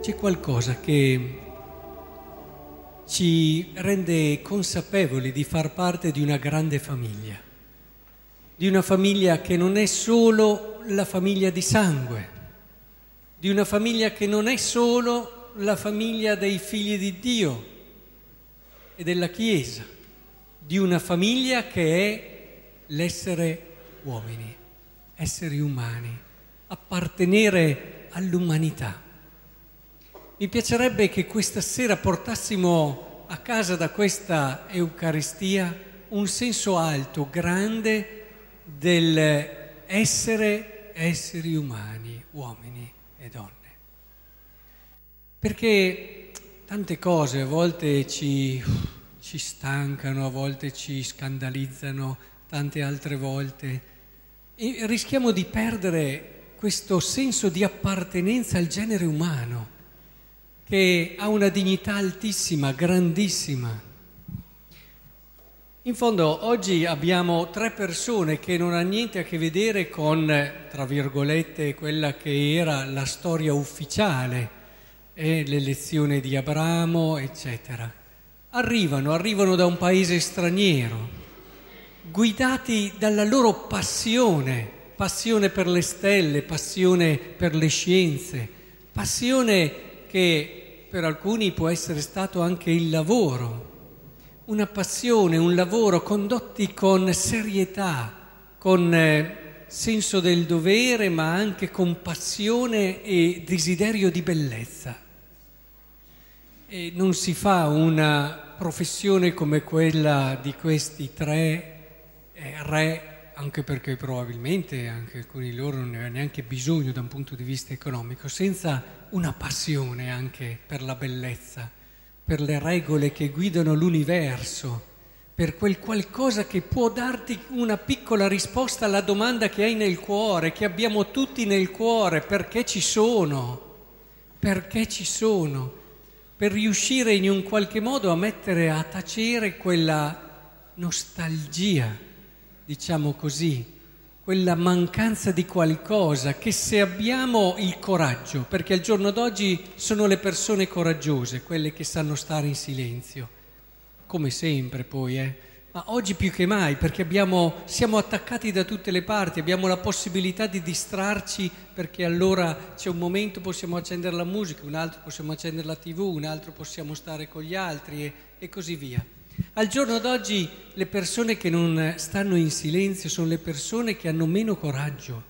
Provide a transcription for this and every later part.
c'è qualcosa che ci rende consapevoli di far parte di una grande famiglia, di una famiglia che non è solo la famiglia di sangue, di una famiglia che non è solo la famiglia dei figli di Dio e della Chiesa, di una famiglia che è l'essere uomini, esseri umani, appartenere all'umanità. Mi piacerebbe che questa sera portassimo a casa da questa Eucaristia un senso alto, grande dell'essere esseri umani, uomini e donne. Perché tante cose a volte ci, ci stancano, a volte ci scandalizzano, tante altre volte, e rischiamo di perdere questo senso di appartenenza al genere umano che ha una dignità altissima, grandissima. In fondo oggi abbiamo tre persone che non hanno niente a che vedere con, tra virgolette, quella che era la storia ufficiale, eh, l'elezione di Abramo, eccetera. Arrivano, arrivano da un paese straniero, guidati dalla loro passione, passione per le stelle, passione per le scienze, passione che per alcuni può essere stato anche il lavoro, una passione, un lavoro condotti con serietà, con eh, senso del dovere, ma anche con passione e desiderio di bellezza. E non si fa una professione come quella di questi tre eh, re anche perché probabilmente anche alcuni di loro non ne avevano neanche bisogno da un punto di vista economico, senza una passione anche per la bellezza, per le regole che guidano l'universo, per quel qualcosa che può darti una piccola risposta alla domanda che hai nel cuore, che abbiamo tutti nel cuore, perché ci sono, perché ci sono, per riuscire in un qualche modo a mettere a tacere quella nostalgia diciamo così, quella mancanza di qualcosa che se abbiamo il coraggio, perché al giorno d'oggi sono le persone coraggiose, quelle che sanno stare in silenzio, come sempre poi, eh? ma oggi più che mai, perché abbiamo, siamo attaccati da tutte le parti, abbiamo la possibilità di distrarci perché allora c'è un momento possiamo accendere la musica, un altro possiamo accendere la tv, un altro possiamo stare con gli altri e, e così via. Al giorno d'oggi le persone che non stanno in silenzio sono le persone che hanno meno coraggio,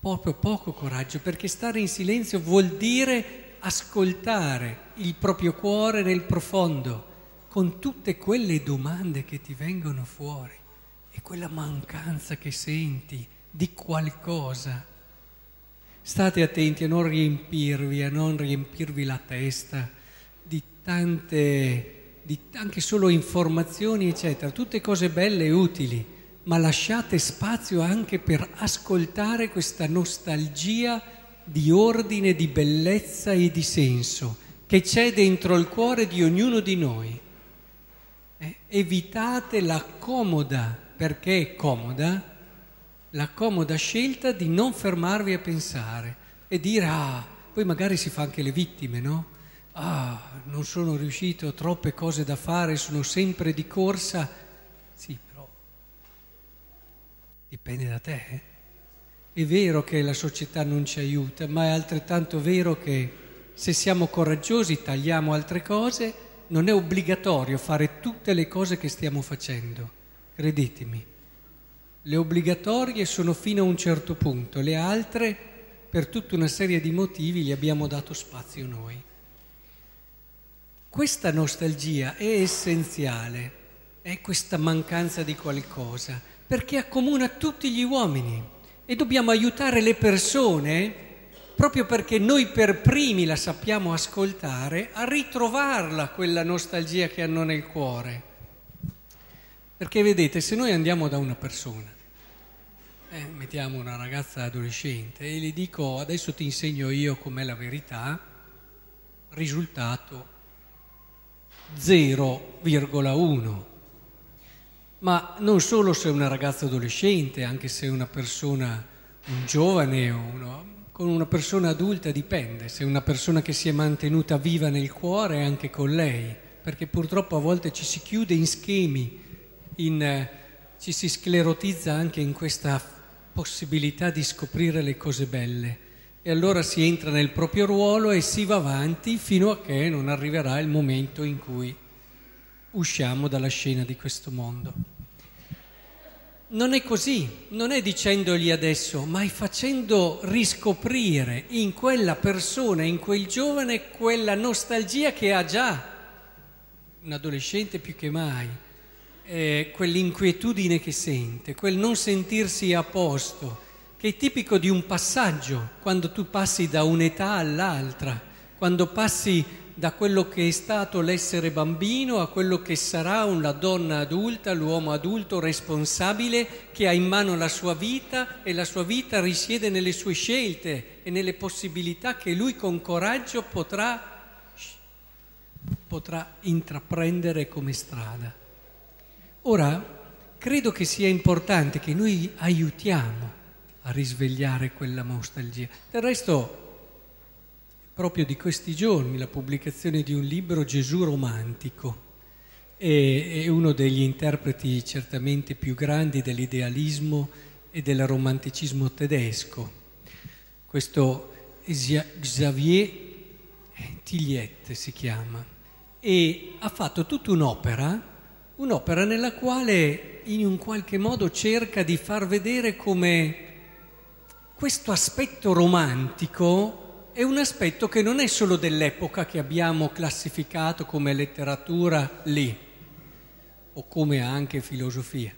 proprio poco coraggio, perché stare in silenzio vuol dire ascoltare il proprio cuore nel profondo, con tutte quelle domande che ti vengono fuori e quella mancanza che senti di qualcosa. State attenti a non riempirvi, a non riempirvi la testa di tante di anche solo informazioni, eccetera, tutte cose belle e utili, ma lasciate spazio anche per ascoltare questa nostalgia di ordine, di bellezza e di senso che c'è dentro il cuore di ognuno di noi. Eh, evitate la comoda, perché è comoda, la comoda scelta di non fermarvi a pensare e dire, ah, poi magari si fa anche le vittime, no? Ah, non sono riuscito, ho troppe cose da fare, sono sempre di corsa. Sì, però dipende da te. Eh? È vero che la società non ci aiuta, ma è altrettanto vero che se siamo coraggiosi, tagliamo altre cose, non è obbligatorio fare tutte le cose che stiamo facendo. Credetemi. Le obbligatorie sono fino a un certo punto, le altre, per tutta una serie di motivi, gli abbiamo dato spazio noi. Questa nostalgia è essenziale, è questa mancanza di qualcosa, perché accomuna tutti gli uomini e dobbiamo aiutare le persone, proprio perché noi per primi la sappiamo ascoltare, a ritrovarla quella nostalgia che hanno nel cuore. Perché vedete, se noi andiamo da una persona, eh, mettiamo una ragazza adolescente e gli dico adesso ti insegno io com'è la verità, risultato 0,1. Ma non solo se è una ragazza adolescente, anche se è una persona, un giovane uno, Con una persona adulta dipende, se è una persona che si è mantenuta viva nel cuore anche con lei, perché purtroppo a volte ci si chiude in schemi, in, ci si sclerotizza anche in questa possibilità di scoprire le cose belle. E allora si entra nel proprio ruolo e si va avanti fino a che non arriverà il momento in cui usciamo dalla scena di questo mondo. Non è così, non è dicendogli adesso, ma è facendo riscoprire in quella persona, in quel giovane, quella nostalgia che ha già un adolescente più che mai, eh, quell'inquietudine che sente, quel non sentirsi a posto, che è tipico di un passaggio, quando tu passi da un'età all'altra, quando passi da quello che è stato l'essere bambino a quello che sarà una donna adulta, l'uomo adulto responsabile che ha in mano la sua vita e la sua vita risiede nelle sue scelte e nelle possibilità che lui con coraggio potrà, potrà intraprendere come strada. Ora, credo che sia importante che noi aiutiamo a risvegliare quella nostalgia. Del resto, proprio di questi giorni la pubblicazione di un libro Gesù romantico. È, uno degli interpreti certamente più grandi dell'idealismo e del romanticismo tedesco. Questo Xavier Tillet si chiama e ha fatto tutta un'opera, un'opera nella quale in un qualche modo cerca di far vedere come questo aspetto romantico è un aspetto che non è solo dell'epoca che abbiamo classificato come letteratura lì, o come anche filosofia,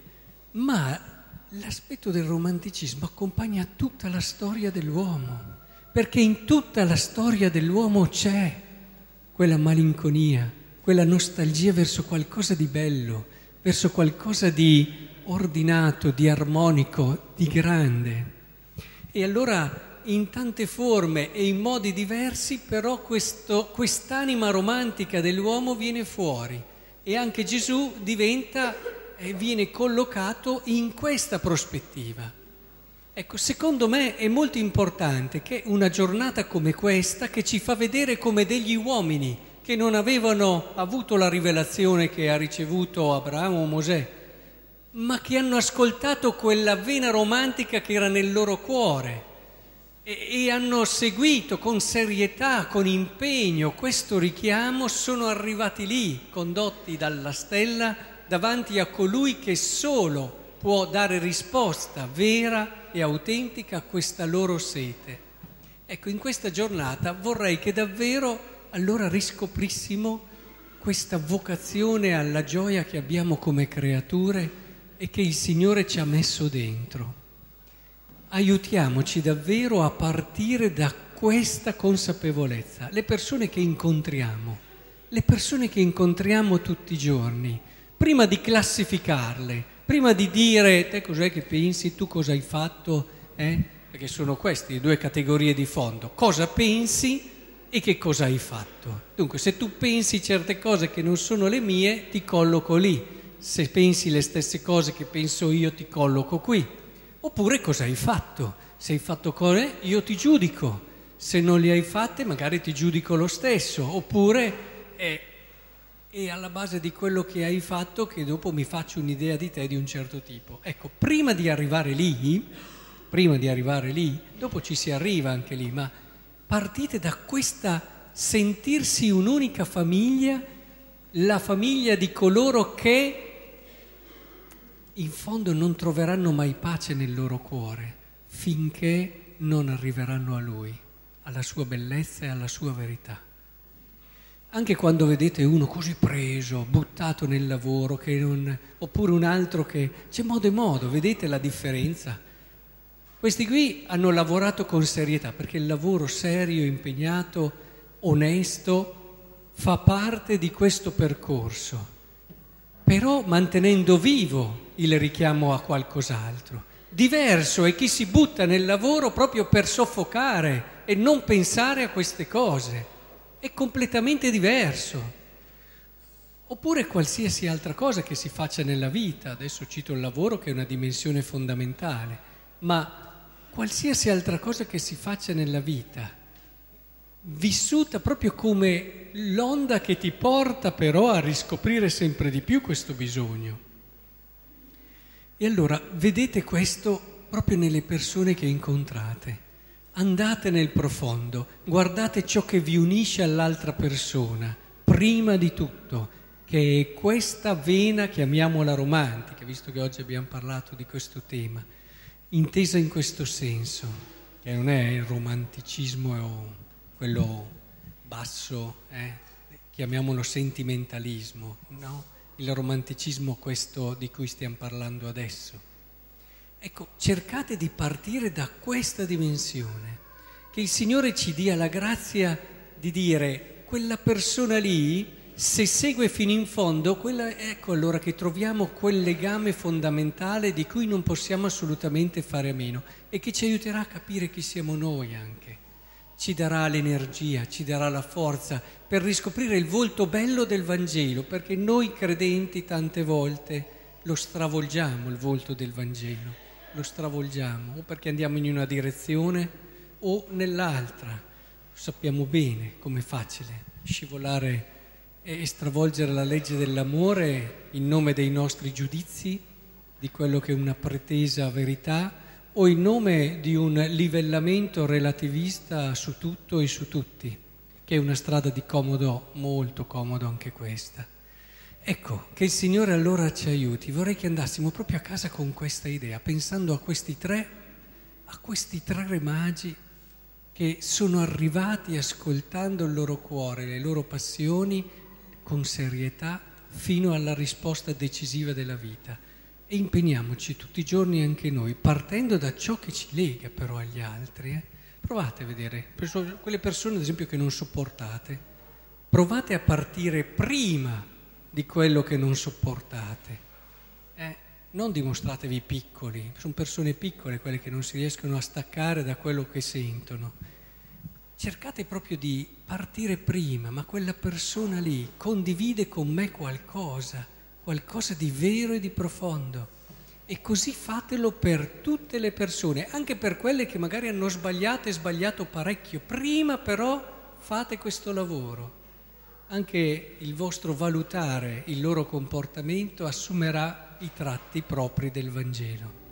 ma l'aspetto del romanticismo accompagna tutta la storia dell'uomo, perché in tutta la storia dell'uomo c'è quella malinconia, quella nostalgia verso qualcosa di bello, verso qualcosa di ordinato, di armonico, di grande. E allora in tante forme e in modi diversi, però questo, quest'anima romantica dell'uomo viene fuori e anche Gesù diventa e viene collocato in questa prospettiva. Ecco, secondo me è molto importante che una giornata come questa, che ci fa vedere come degli uomini che non avevano avuto la rivelazione che ha ricevuto Abramo o Mosè, ma che hanno ascoltato quella vena romantica che era nel loro cuore e, e hanno seguito con serietà, con impegno questo richiamo, sono arrivati lì, condotti dalla stella, davanti a colui che solo può dare risposta vera e autentica a questa loro sete. Ecco, in questa giornata vorrei che davvero allora riscoprissimo questa vocazione alla gioia che abbiamo come creature e che il Signore ci ha messo dentro aiutiamoci davvero a partire da questa consapevolezza. Le persone che incontriamo, le persone che incontriamo tutti i giorni, prima di classificarle, prima di dire te cos'è che pensi, tu cosa hai fatto, eh? perché sono queste le due categorie di fondo, cosa pensi e che cosa hai fatto. Dunque se tu pensi certe cose che non sono le mie, ti colloco lì, se pensi le stesse cose che penso io, ti colloco qui. Oppure cosa hai fatto? Se hai fatto cose, io ti giudico. Se non le hai fatte, magari ti giudico lo stesso. Oppure è, è alla base di quello che hai fatto che dopo mi faccio un'idea di te di un certo tipo. Ecco, prima di arrivare lì, prima di arrivare lì, dopo ci si arriva anche lì, ma partite da questa sentirsi un'unica famiglia, la famiglia di coloro che in fondo non troveranno mai pace nel loro cuore finché non arriveranno a Lui, alla sua bellezza e alla sua verità. Anche quando vedete uno così preso, buttato nel lavoro, non, oppure un altro che c'è modo e modo, vedete la differenza? Questi qui hanno lavorato con serietà, perché il lavoro serio, impegnato, onesto, fa parte di questo percorso, però mantenendo vivo il richiamo a qualcos'altro. Diverso è chi si butta nel lavoro proprio per soffocare e non pensare a queste cose. È completamente diverso. Oppure qualsiasi altra cosa che si faccia nella vita. Adesso cito il lavoro che è una dimensione fondamentale, ma qualsiasi altra cosa che si faccia nella vita, vissuta proprio come l'onda che ti porta però a riscoprire sempre di più questo bisogno. E allora vedete questo proprio nelle persone che incontrate. Andate nel profondo, guardate ciò che vi unisce all'altra persona, prima di tutto, che è questa vena, chiamiamola romantica, visto che oggi abbiamo parlato di questo tema, intesa in questo senso, che non è il romanticismo, quello basso, eh? chiamiamolo sentimentalismo, no? Il romanticismo questo di cui stiamo parlando adesso. Ecco, cercate di partire da questa dimensione, che il Signore ci dia la grazia di dire quella persona lì se segue fino in fondo, quella, ecco allora che troviamo quel legame fondamentale di cui non possiamo assolutamente fare a meno e che ci aiuterà a capire chi siamo noi anche. Ci darà l'energia, ci darà la forza per riscoprire il volto bello del Vangelo, perché noi credenti tante volte lo stravolgiamo il volto del Vangelo, lo stravolgiamo o perché andiamo in una direzione o nell'altra. Sappiamo bene com'è facile scivolare e stravolgere la legge dell'amore in nome dei nostri giudizi, di quello che è una pretesa verità, o in nome di un livellamento relativista su tutto e su tutti, che è una strada di comodo, molto comodo anche questa. Ecco, che il Signore allora ci aiuti. Vorrei che andassimo proprio a casa con questa idea, pensando a questi tre, a questi tre magi che sono arrivati ascoltando il loro cuore, le loro passioni, con serietà fino alla risposta decisiva della vita impegniamoci tutti i giorni anche noi, partendo da ciò che ci lega però agli altri. Eh? Provate a vedere, quelle persone ad esempio che non sopportate, provate a partire prima di quello che non sopportate. Eh? Non dimostratevi piccoli, sono persone piccole quelle che non si riescono a staccare da quello che sentono cercate proprio di partire prima, ma quella persona lì condivide con me qualcosa, qualcosa di vero e di profondo. E così fatelo per tutte le persone, anche per quelle che magari hanno sbagliato e sbagliato parecchio. Prima però fate questo lavoro. Anche il vostro valutare il loro comportamento assumerà i tratti propri del Vangelo.